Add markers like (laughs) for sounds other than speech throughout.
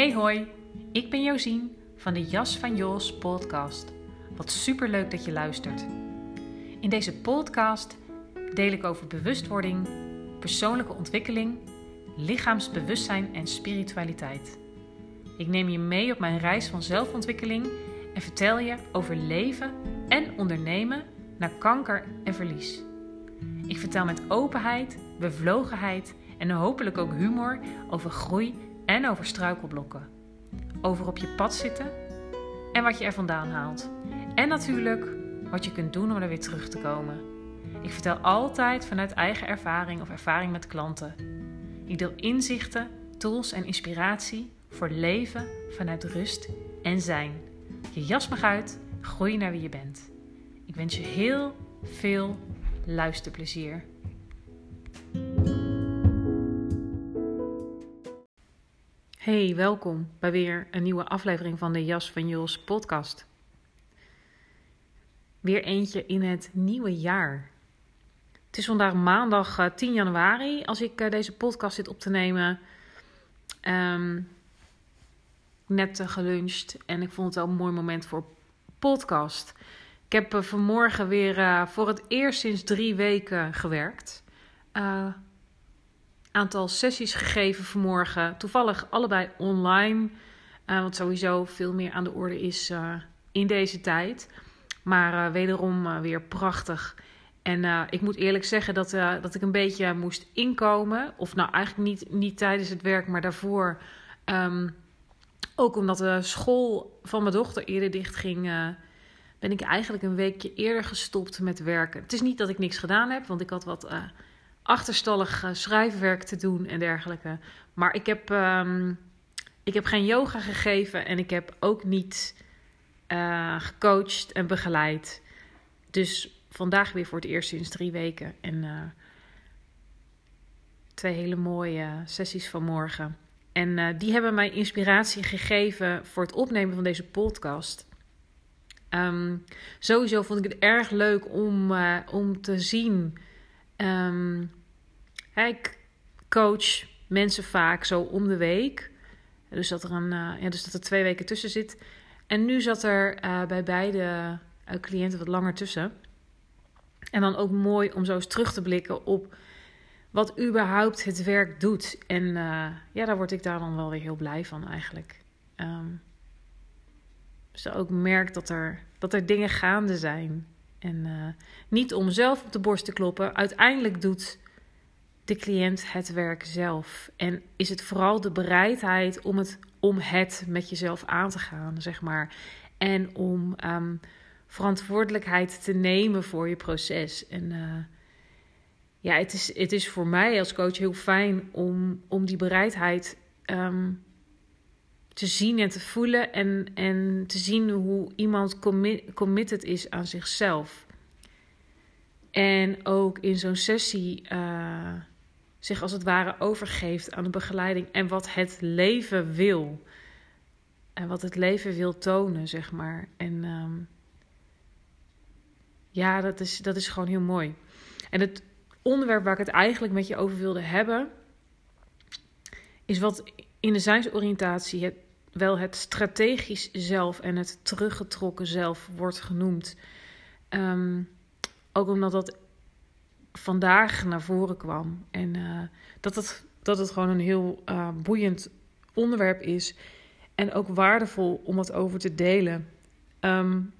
Hey hoi, ik ben Josien van de Jas van Jos podcast. Wat superleuk dat je luistert. In deze podcast deel ik over bewustwording, persoonlijke ontwikkeling, lichaamsbewustzijn en spiritualiteit. Ik neem je mee op mijn reis van zelfontwikkeling en vertel je over leven en ondernemen na kanker en verlies. Ik vertel met openheid, bevlogenheid en hopelijk ook humor over groei en over struikelblokken. Over op je pad zitten en wat je er vandaan haalt. En natuurlijk wat je kunt doen om er weer terug te komen. Ik vertel altijd vanuit eigen ervaring of ervaring met klanten. Ik deel inzichten, tools en inspiratie voor leven vanuit rust en zijn. Je jas mag uit, groei naar wie je bent. Ik wens je heel veel luisterplezier. Hey, welkom bij weer een nieuwe aflevering van de Jas van Jules podcast. Weer eentje in het nieuwe jaar. Het is vandaag maandag 10 eh, januari als ik eh, deze podcast zit op te nemen. Um, net geluncht en ik vond het wel een mooi moment voor podcast. Ik heb vanmorgen weer voor het eerst sinds drie weken gewerkt aantal sessies gegeven vanmorgen. Toevallig allebei online. Uh, wat sowieso veel meer aan de orde is uh, in deze tijd. Maar uh, wederom weer prachtig. En ik moet eerlijk zeggen dat, dat ik een beetje moest inkomen. Of nou eigenlijk niet, niet tijdens het werk, maar daarvoor. Um, ook omdat de school van mijn dochter eerder dicht ging. ben ik eigenlijk een weekje eerder gestopt met werken. Het is niet dat ik niks gedaan heb, want ik had wat achterstallig uh, schrijfwerk te doen en dergelijke. Maar ik heb, um, ik heb geen yoga gegeven en ik heb ook niet uh, gecoacht en begeleid. Dus vandaag weer voor het eerst sinds drie weken. En uh, twee hele mooie sessies van morgen. En die hebben mij inspiratie gegeven voor het opnemen van deze podcast. Um, sowieso vond ik het erg leuk om, om te zien Um, ik coach mensen vaak zo om de week. Dus dat er, een, uh, ja, dus dat er twee weken tussen zit. En nu zat er uh, bij beide uh, cliënten wat langer tussen. En dan ook mooi om zo eens terug te blikken op wat überhaupt het werk doet. En ja, daar word ik daar dan wel weer heel blij van eigenlijk. Um, dus ook merk dat er, dat er dingen gaande zijn. En niet om zelf op de borst te kloppen. Uiteindelijk doet de cliënt het werk zelf. En is het vooral de bereidheid om het, om het met jezelf aan te gaan, zeg maar. En om um, verantwoordelijkheid te nemen voor je proces. En uh, ja, het is, het is voor mij als coach heel fijn om, om die bereidheid um, te zien en te voelen en, en te zien hoe iemand committed is aan zichzelf. En ook in zo'n sessie uh, zich als het ware overgeeft aan de begeleiding en wat het leven wil. En wat het leven wil tonen, zeg maar. En um, ja, dat is, dat is gewoon heel mooi. En het onderwerp waar ik het eigenlijk met je over wilde hebben, is wat in de zijnsoriëntatie het, wel het strategisch zelf en het teruggetrokken zelf wordt genoemd. Um, ook omdat dat vandaag naar voren kwam. En uh, dat, het, dat het gewoon een heel uh, boeiend onderwerp is. En ook waardevol om het over te delen. Um,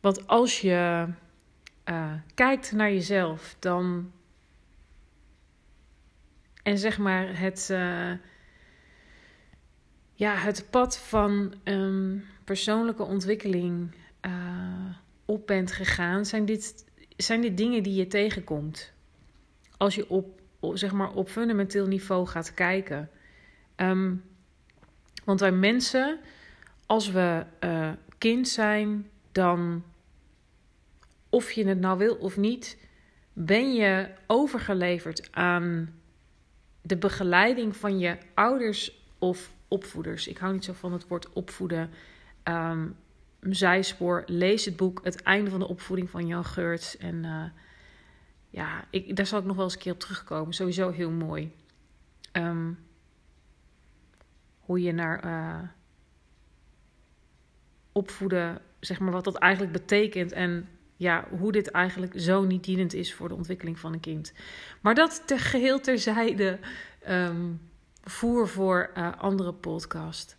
want als je uh, kijkt naar jezelf, dan. En zeg maar het ja, het pad van persoonlijke ontwikkeling op bent gegaan, zijn dit, zijn dit dingen die je tegenkomt. Als je op, zeg maar op fundamenteel niveau gaat kijken. Um, want wij mensen, als we uh, kind zijn, dan of je het nou wil of niet, ben je overgeleverd aan de begeleiding van je ouders of opvoeders. Ik hou niet zo van het woord opvoeden. Um, zijspoor, lees het boek Het einde van de opvoeding van Jan Geurts. En uh, ja, ik, daar zal ik nog wel eens een keer op terugkomen. Sowieso heel mooi. Um, hoe je naar uh, opvoeden, zeg maar, wat dat eigenlijk betekent en ja, hoe dit eigenlijk zo niet dienend is voor de ontwikkeling van een kind. Maar dat ter geheel terzijde um, voer voor uh, andere podcast.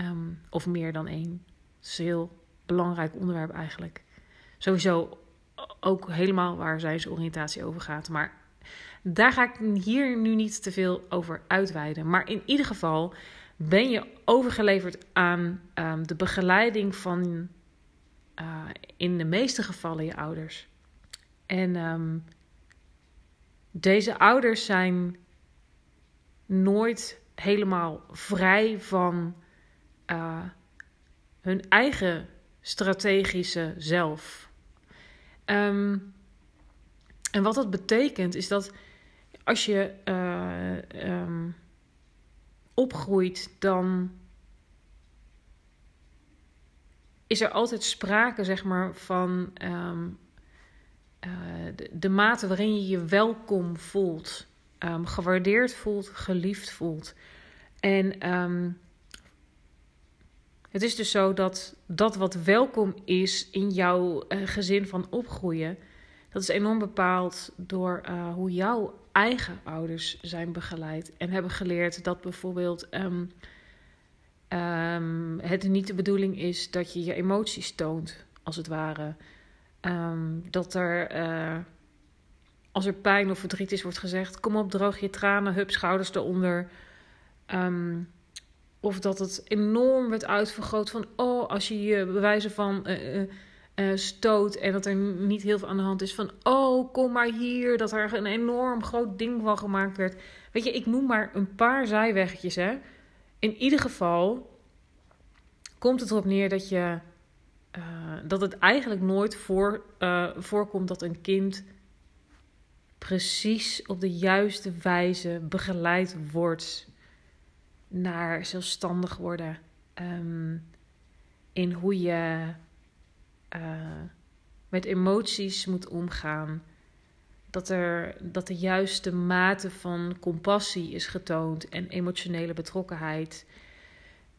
Um, of meer dan één. Dat is een heel belangrijk onderwerp eigenlijk. Sowieso ook helemaal waar zijn oriëntatie over gaat. Maar daar ga ik hier nu niet te veel over uitweiden. Maar in ieder geval ben je overgeleverd aan um, de begeleiding van uh, in de meeste gevallen je ouders. En um, deze ouders zijn nooit helemaal vrij van uh, hun eigen strategische zelf. Um, en wat dat betekent is dat als je uh, um, opgroeit, dan is er altijd sprake, zeg maar, van um, uh, de, de, mate waarin je je welkom voelt, gewaardeerd voelt, geliefd voelt. En het is dus zo dat dat wat welkom is in jouw uh, gezin van opgroeien, dat is enorm bepaald door uh, hoe jouw eigen ouders zijn begeleid en hebben geleerd dat bijvoorbeeld um, um, het niet de bedoeling is dat je je emoties toont, als het ware. Um, dat er, uh, als er pijn of verdriet is, wordt gezegd: kom op, droog je tranen, hup, schouders eronder. Um, of dat het enorm werd uitvergroot van: oh, als je je bewijzen van. Uh, uh, uh, stoot en dat er niet heel veel aan de hand is van oh kom maar hier dat er een enorm groot ding van gemaakt werd weet je ik noem maar een paar zijweggetjes hè in ieder geval komt het erop neer dat je dat het eigenlijk nooit voor, voorkomt dat een kind precies op de juiste wijze begeleid wordt naar zelfstandig worden um, in hoe je uh, met emoties moet omgaan. Dat er dat de juiste mate van compassie is getoond en emotionele betrokkenheid.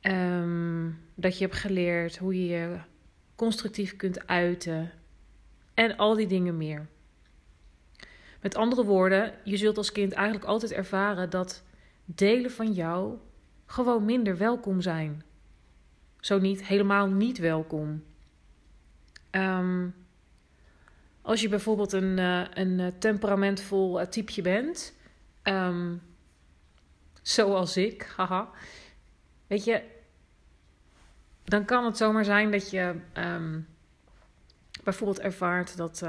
Um, dat je hebt geleerd hoe je je constructief kunt uiten. En al die dingen meer. Met andere woorden, je zult als kind eigenlijk altijd ervaren dat delen van jou gewoon minder welkom zijn. Zo niet helemaal niet welkom. Um, als je bijvoorbeeld een, uh, een eh, temperamentvol uh, typeje bent, um, zoals ik, (laughs) haha, weet je, dan kan het zomaar zijn dat je um, bijvoorbeeld ervaart dat,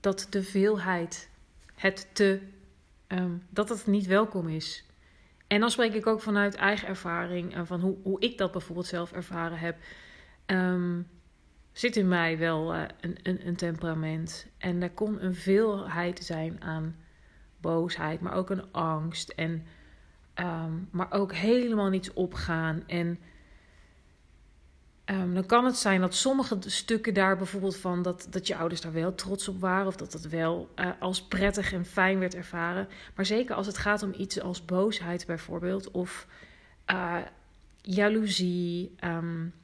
dat de veelheid, het te, dat het niet welkom is. En dan spreek ik ook vanuit eigen ervaring en van hoe, hoe ik dat bijvoorbeeld zelf ervaren heb. Um, zit in mij wel uh, een, een, een, temperament. En er kon een veelheid zijn aan boosheid, maar ook een angst. En, um, maar ook helemaal niets opgaan. En um, dan kan het zijn dat sommige stukken daar bijvoorbeeld van dat, dat je ouders daar wel trots op waren. Of dat het wel uh, als prettig en fijn werd ervaren. Maar zeker als het gaat om iets als boosheid bijvoorbeeld. Of uh, jaloezie. Um,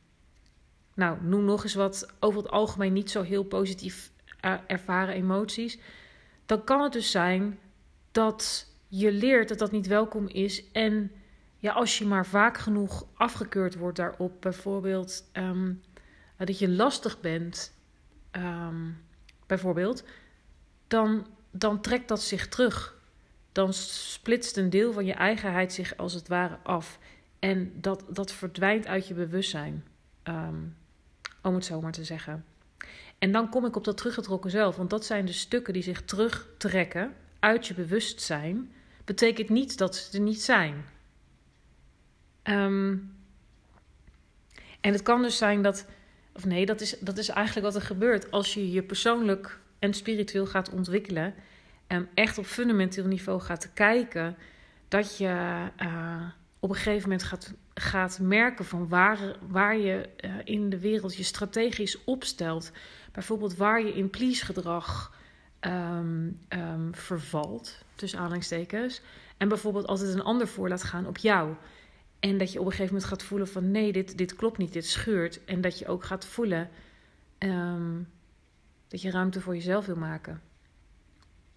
nou, noem nog eens wat over het algemeen niet zo heel positief uh, ervaren emoties. Dan kan het dus zijn dat je leert dat dat niet welkom is. En ja, als je maar vaak genoeg afgekeurd wordt daarop, bijvoorbeeld um, dat je lastig bent, um, bijvoorbeeld, dan, dan trekt dat zich terug. Dan splitst een deel van je eigenheid zich als het ware af. En dat, dat verdwijnt uit je bewustzijn. Um, om het zo maar te zeggen. En dan kom ik op dat teruggetrokken zelf, want dat zijn de stukken die zich terugtrekken uit je bewustzijn. Betekent niet dat ze er niet zijn. Um, en het kan dus zijn dat, of nee, dat is, dat is eigenlijk wat er gebeurt als je je persoonlijk en spiritueel gaat ontwikkelen. En echt op fundamenteel niveau gaat kijken, dat je uh, op een gegeven moment gaat gaat merken van waar, waar je uh, in de wereld je strategisch opstelt. Bijvoorbeeld waar je in please gedrag ehm, ehm, vervalt, tussen aanhalingstekens. En bijvoorbeeld het een ander voor laat gaan op jou. En dat je op een gegeven moment gaat voelen van nee, dit, dit klopt niet, dit scheurt. En dat je ook gaat voelen ehm, dat je ruimte voor jezelf wil maken.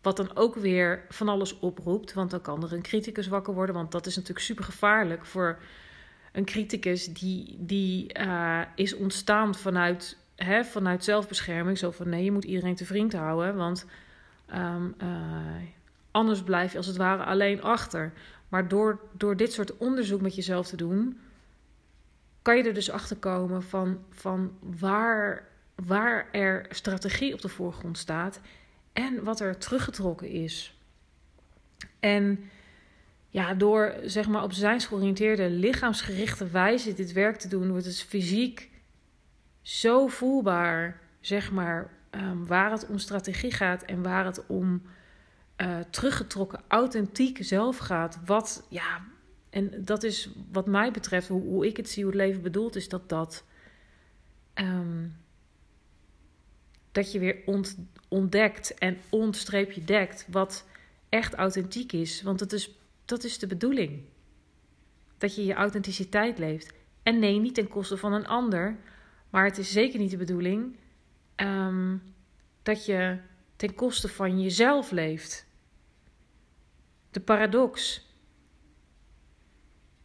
Wat dan ook weer van alles oproept, want dan kan er een criticus wakker worden. Want dat is natuurlijk super gevaarlijk voor een criticus die, die uh, is ontstaan vanuit, hè, vanuit zelfbescherming. Zo van nee, je moet iedereen te vriend houden, want um, uh, anders blijf je als het ware alleen achter. Maar door, door dit soort onderzoek met jezelf te doen, kan je er dus achter komen van, van waar, waar er strategie op de voorgrond staat en wat er teruggetrokken is. En ja, door zeg maar op zijnsgeoriënteerde, lichaamsgerichte wijze dit werk te doen, wordt het fysiek zo voelbaar, zeg maar, um, waar het om strategie gaat en waar het om uh, teruggetrokken, authentiek zelf gaat. Wat, ja, en dat is wat mij betreft, hoe, hoe ik het zie, hoe het leven bedoeld is, dat dat. Um, dat je weer ont, ontdekt en ontstreepje dekt wat echt authentiek is. Want het is, dat is de bedoeling. Dat je je authenticiteit leeft. En nee, niet ten koste van een ander. Maar het is zeker niet de bedoeling um, dat je ten koste van jezelf leeft. De paradox.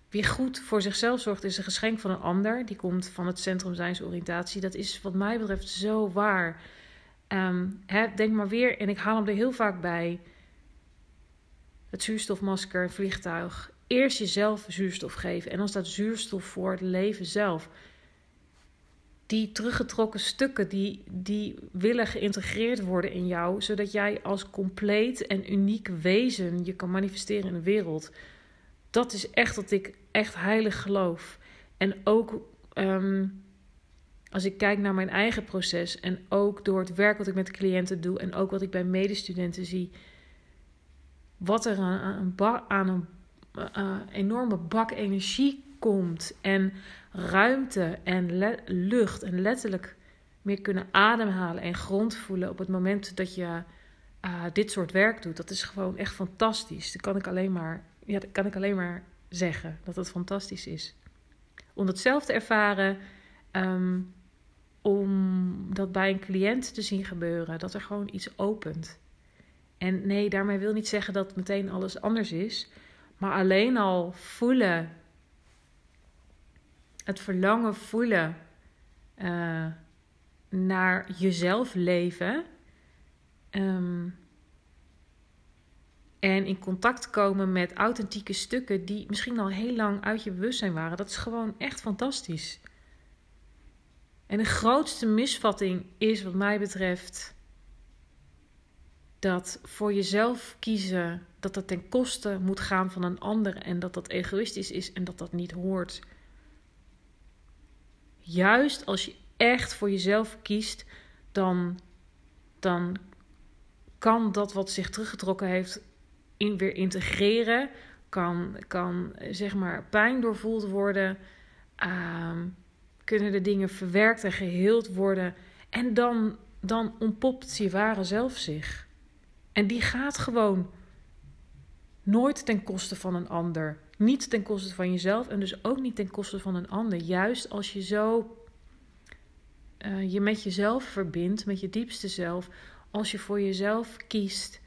Wie goed voor zichzelf zorgt is een geschenk van een ander. Die komt van het centrum zijnsoriëntatie. Dat is wat mij betreft zo waar. Hè, denk maar weer, en ik haal hem er heel vaak bij. Het zuurstofmasker, vliegtuig. Eerst jezelf zuurstof geven. En dan staat zuurstof voor het leven zelf. Die teruggetrokken stukken, die, die willen geïntegreerd worden in jou. Zodat jij als compleet en uniek wezen je kan manifesteren in de wereld. Dat is echt wat ik echt heilig geloof. En ook... Um, als ik kijk naar mijn eigen proces en ook door het werk wat ik met cliënten doe en ook wat ik bij medestudenten zie, wat er aan een, aan een uh, enorme bak energie komt en ruimte en lucht en letterlijk meer kunnen ademhalen en grond voelen op het moment dat je uh, dit soort werk doet. Dat is gewoon echt fantastisch. Dat kan ik alleen maar, ja, dat kan ik alleen maar zeggen dat het fantastisch is. Om dat zelf te ervaren. Um, om dat bij een cliënt te zien gebeuren. Dat er gewoon iets opent. En nee, daarmee wil niet zeggen dat meteen alles anders is. Maar alleen al voelen. Het verlangen voelen uh, naar jezelf leven. Um, en in contact komen met authentieke stukken die misschien al heel lang uit je bewustzijn waren. Dat is gewoon echt fantastisch. En de grootste misvatting is, wat mij betreft, dat voor jezelf kiezen, dat dat ten koste moet gaan van een ander en dat dat egoïstisch is en dat dat niet hoort. Juist als je echt voor jezelf kiest, dan, dan kan dat wat zich teruggetrokken heeft in, weer integreren. Kan, kan zeg maar pijn doorvoeld worden. Uh, kunnen de dingen verwerkt en geheeld worden. En dan, dan ontpopt je ware zelf zich. En die gaat gewoon nooit ten koste van een ander. Niet ten koste van jezelf en dus ook niet ten koste van een ander. Juist als je zo uh, je met jezelf verbindt, met je diepste zelf. Als je voor jezelf kiest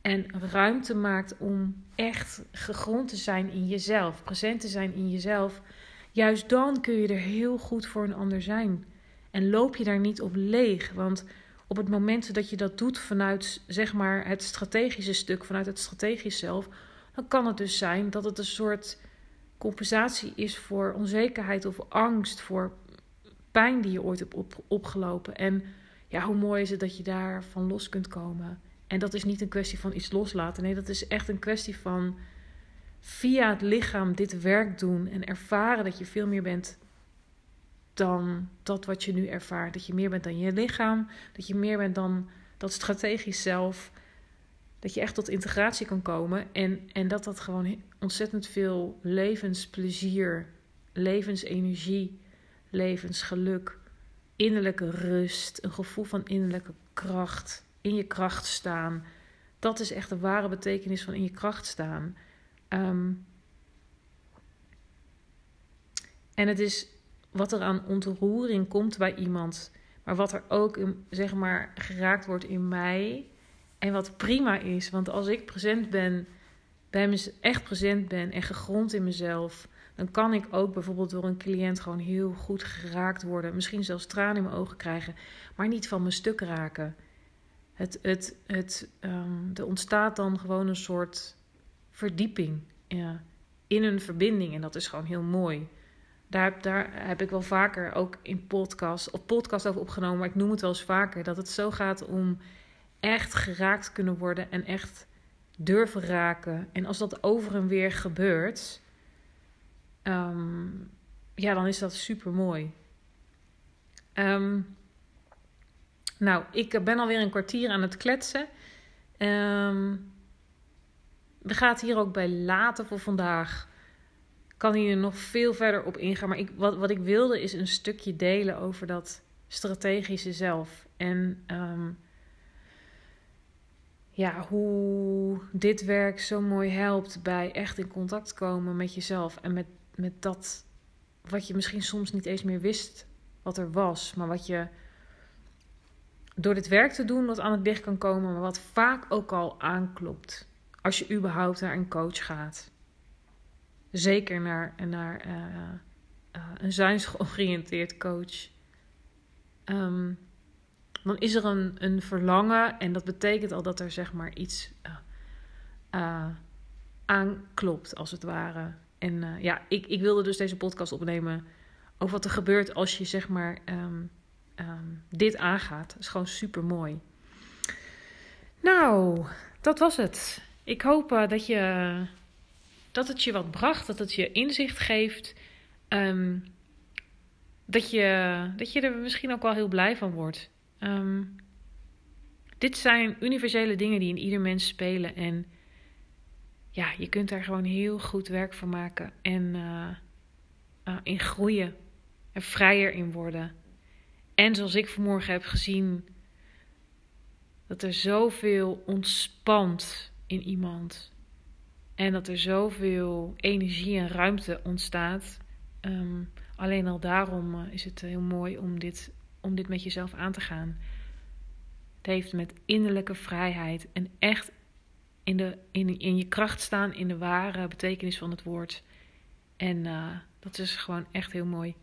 en ruimte maakt om echt gegrond te zijn in jezelf, present te zijn in jezelf Juist dan kun je er heel goed voor een ander zijn. En loop je daar niet op leeg. Want op het moment dat je dat doet vanuit zeg maar, het strategische stuk, vanuit het strategisch zelf, dan kan het dus zijn dat het een soort compensatie is voor onzekerheid of angst, voor pijn die je ooit hebt op, opgelopen. En ja, hoe mooi is het dat je daarvan los kunt komen. En dat is niet een kwestie van iets loslaten. Nee, dat is echt een kwestie van via het lichaam dit werk doen en ervaren dat je veel meer bent dan dat wat je nu ervaart. Dat je meer bent dan je lichaam, dat je meer bent dan dat strategisch zelf. Dat je echt tot integratie kan komen en, en dat dat gewoon ontzettend veel levensplezier, levensenergie, levensgeluk, innerlijke rust, een gevoel van innerlijke kracht in je kracht staan. Dat is echt de ware betekenis van in je kracht staan. Ehm, en het is wat er aan ontroering komt bij iemand, maar wat er ook zeg maar geraakt wordt in mij en wat prima is. Want als ik present ben, bij me echt present ben en gegrond in mezelf, dan kan ik ook bijvoorbeeld door een cliënt gewoon heel goed geraakt worden. Misschien zelfs tranen in mijn ogen krijgen, maar niet van mijn stuk raken. Het, het, het, um, er ontstaat dan gewoon een soort verdieping ja, in een verbinding en dat is gewoon heel mooi. Daar, daar heb ik wel vaker ook in podcast of podcast over opgenomen, maar ik noem het wel eens vaker dat het zo gaat om echt geraakt kunnen worden en echt durven raken. En als dat over en weer gebeurt, Ehm, ja, dan is dat super mooi. Um, nou, ik ben alweer een kwartier aan het kletsen. We gaan het hier ook bij laten voor vandaag. Kan hier nog veel verder op ingaan. Maar ik, wat, wat ik wilde is een stukje delen over dat strategische zelf. En ja, hoe dit werk zo mooi helpt bij echt in contact komen met jezelf en met met dat wat je misschien soms niet eens meer wist wat er was, maar wat je door dit werk te doen wat aan het licht kan komen, maar wat vaak ook al aanklopt als je überhaupt naar een coach gaat. Zeker naar, naar uh, uh, een zuinsgeoriënteerd coach. Um, dan is er een, een verlangen en dat betekent al dat er zeg maar iets uh, aanklopt, als het ware. En uh, ja, ik, ik wilde dus deze podcast opnemen over wat er gebeurt als je zeg maar um, um, dit aangaat. Dat is gewoon super mooi. Nou, dat was het. Ik hoop dat, je, dat het je wat bracht, dat het je inzicht geeft. Um, dat, je, dat je er misschien ook wel heel blij van wordt. Dit zijn universele dingen die in ieder mens spelen. En ja, je kunt daar gewoon heel goed werk van maken en uh, uh, in groeien en vrijer in worden. En zoals ik vanmorgen heb gezien, dat er zoveel ontspant in iemand. En dat er zoveel energie en ruimte ontstaat. Um, alleen al daarom uh, is het heel mooi om dit, om dit met jezelf aan te gaan. Het heeft met innerlijke vrijheid en echt in, de, in, in je kracht staan, in de ware betekenis van het woord. En uh, dat is gewoon echt heel mooi.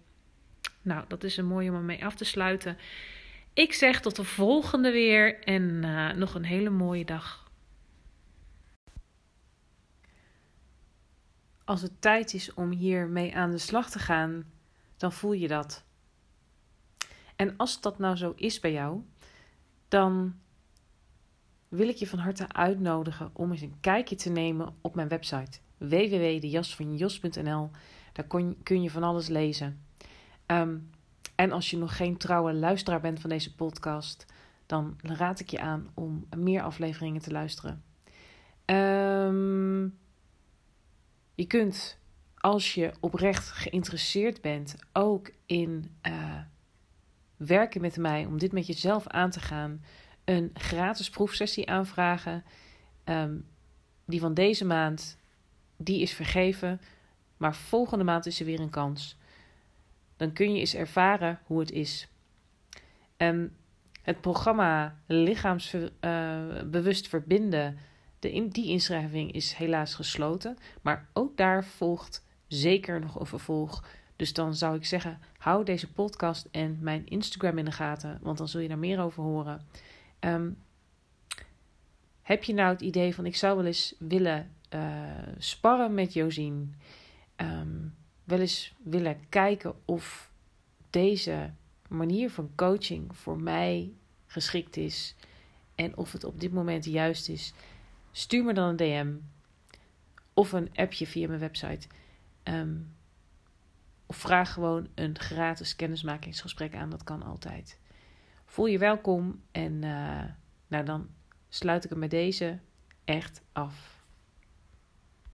Nou, dat is een mooie om mee af te sluiten. Ik zeg tot de volgende weer en uh, nog een hele mooie dag. Als het tijd is om hiermee aan de slag te gaan, dan voel je dat. En als dat nou zo is bij jou, dan wil ik je van harte uitnodigen om eens een kijkje te nemen op mijn website www.dejasvanjos.nl. Daar kun, kun je van alles lezen. Um, en als je nog geen trouwe luisteraar bent van deze podcast, dan raad ik je aan om meer afleveringen te luisteren. Um, je kunt, als je oprecht geïnteresseerd bent, ook in uh, werken met mij om dit met jezelf aan te gaan een gratis proefsessie aanvragen. Um, die van deze maand, die is vergeven. Maar volgende maand is er weer een kans. Dan kun je eens ervaren hoe het is. Um, het programma Lichaamsbewust uh, Verbinden, de die inschrijving is helaas gesloten. Maar ook daar volgt zeker nog een vervolg. Dus dan zou ik zeggen, hou deze podcast en mijn Instagram in de gaten, want dan zul je daar meer over horen. Um, heb je nou het idee van ik zou wel eens willen uh, sparren met Josien? Um, wel eens willen kijken of deze manier van coaching voor mij geschikt is en of het op dit moment juist is. Stuur me dan een DM of een appje via mijn website. Um, of vraag gewoon een gratis kennismakingsgesprek aan. Dat kan altijd. Voel je welkom en uh, nou dan sluit ik hem met deze echt af.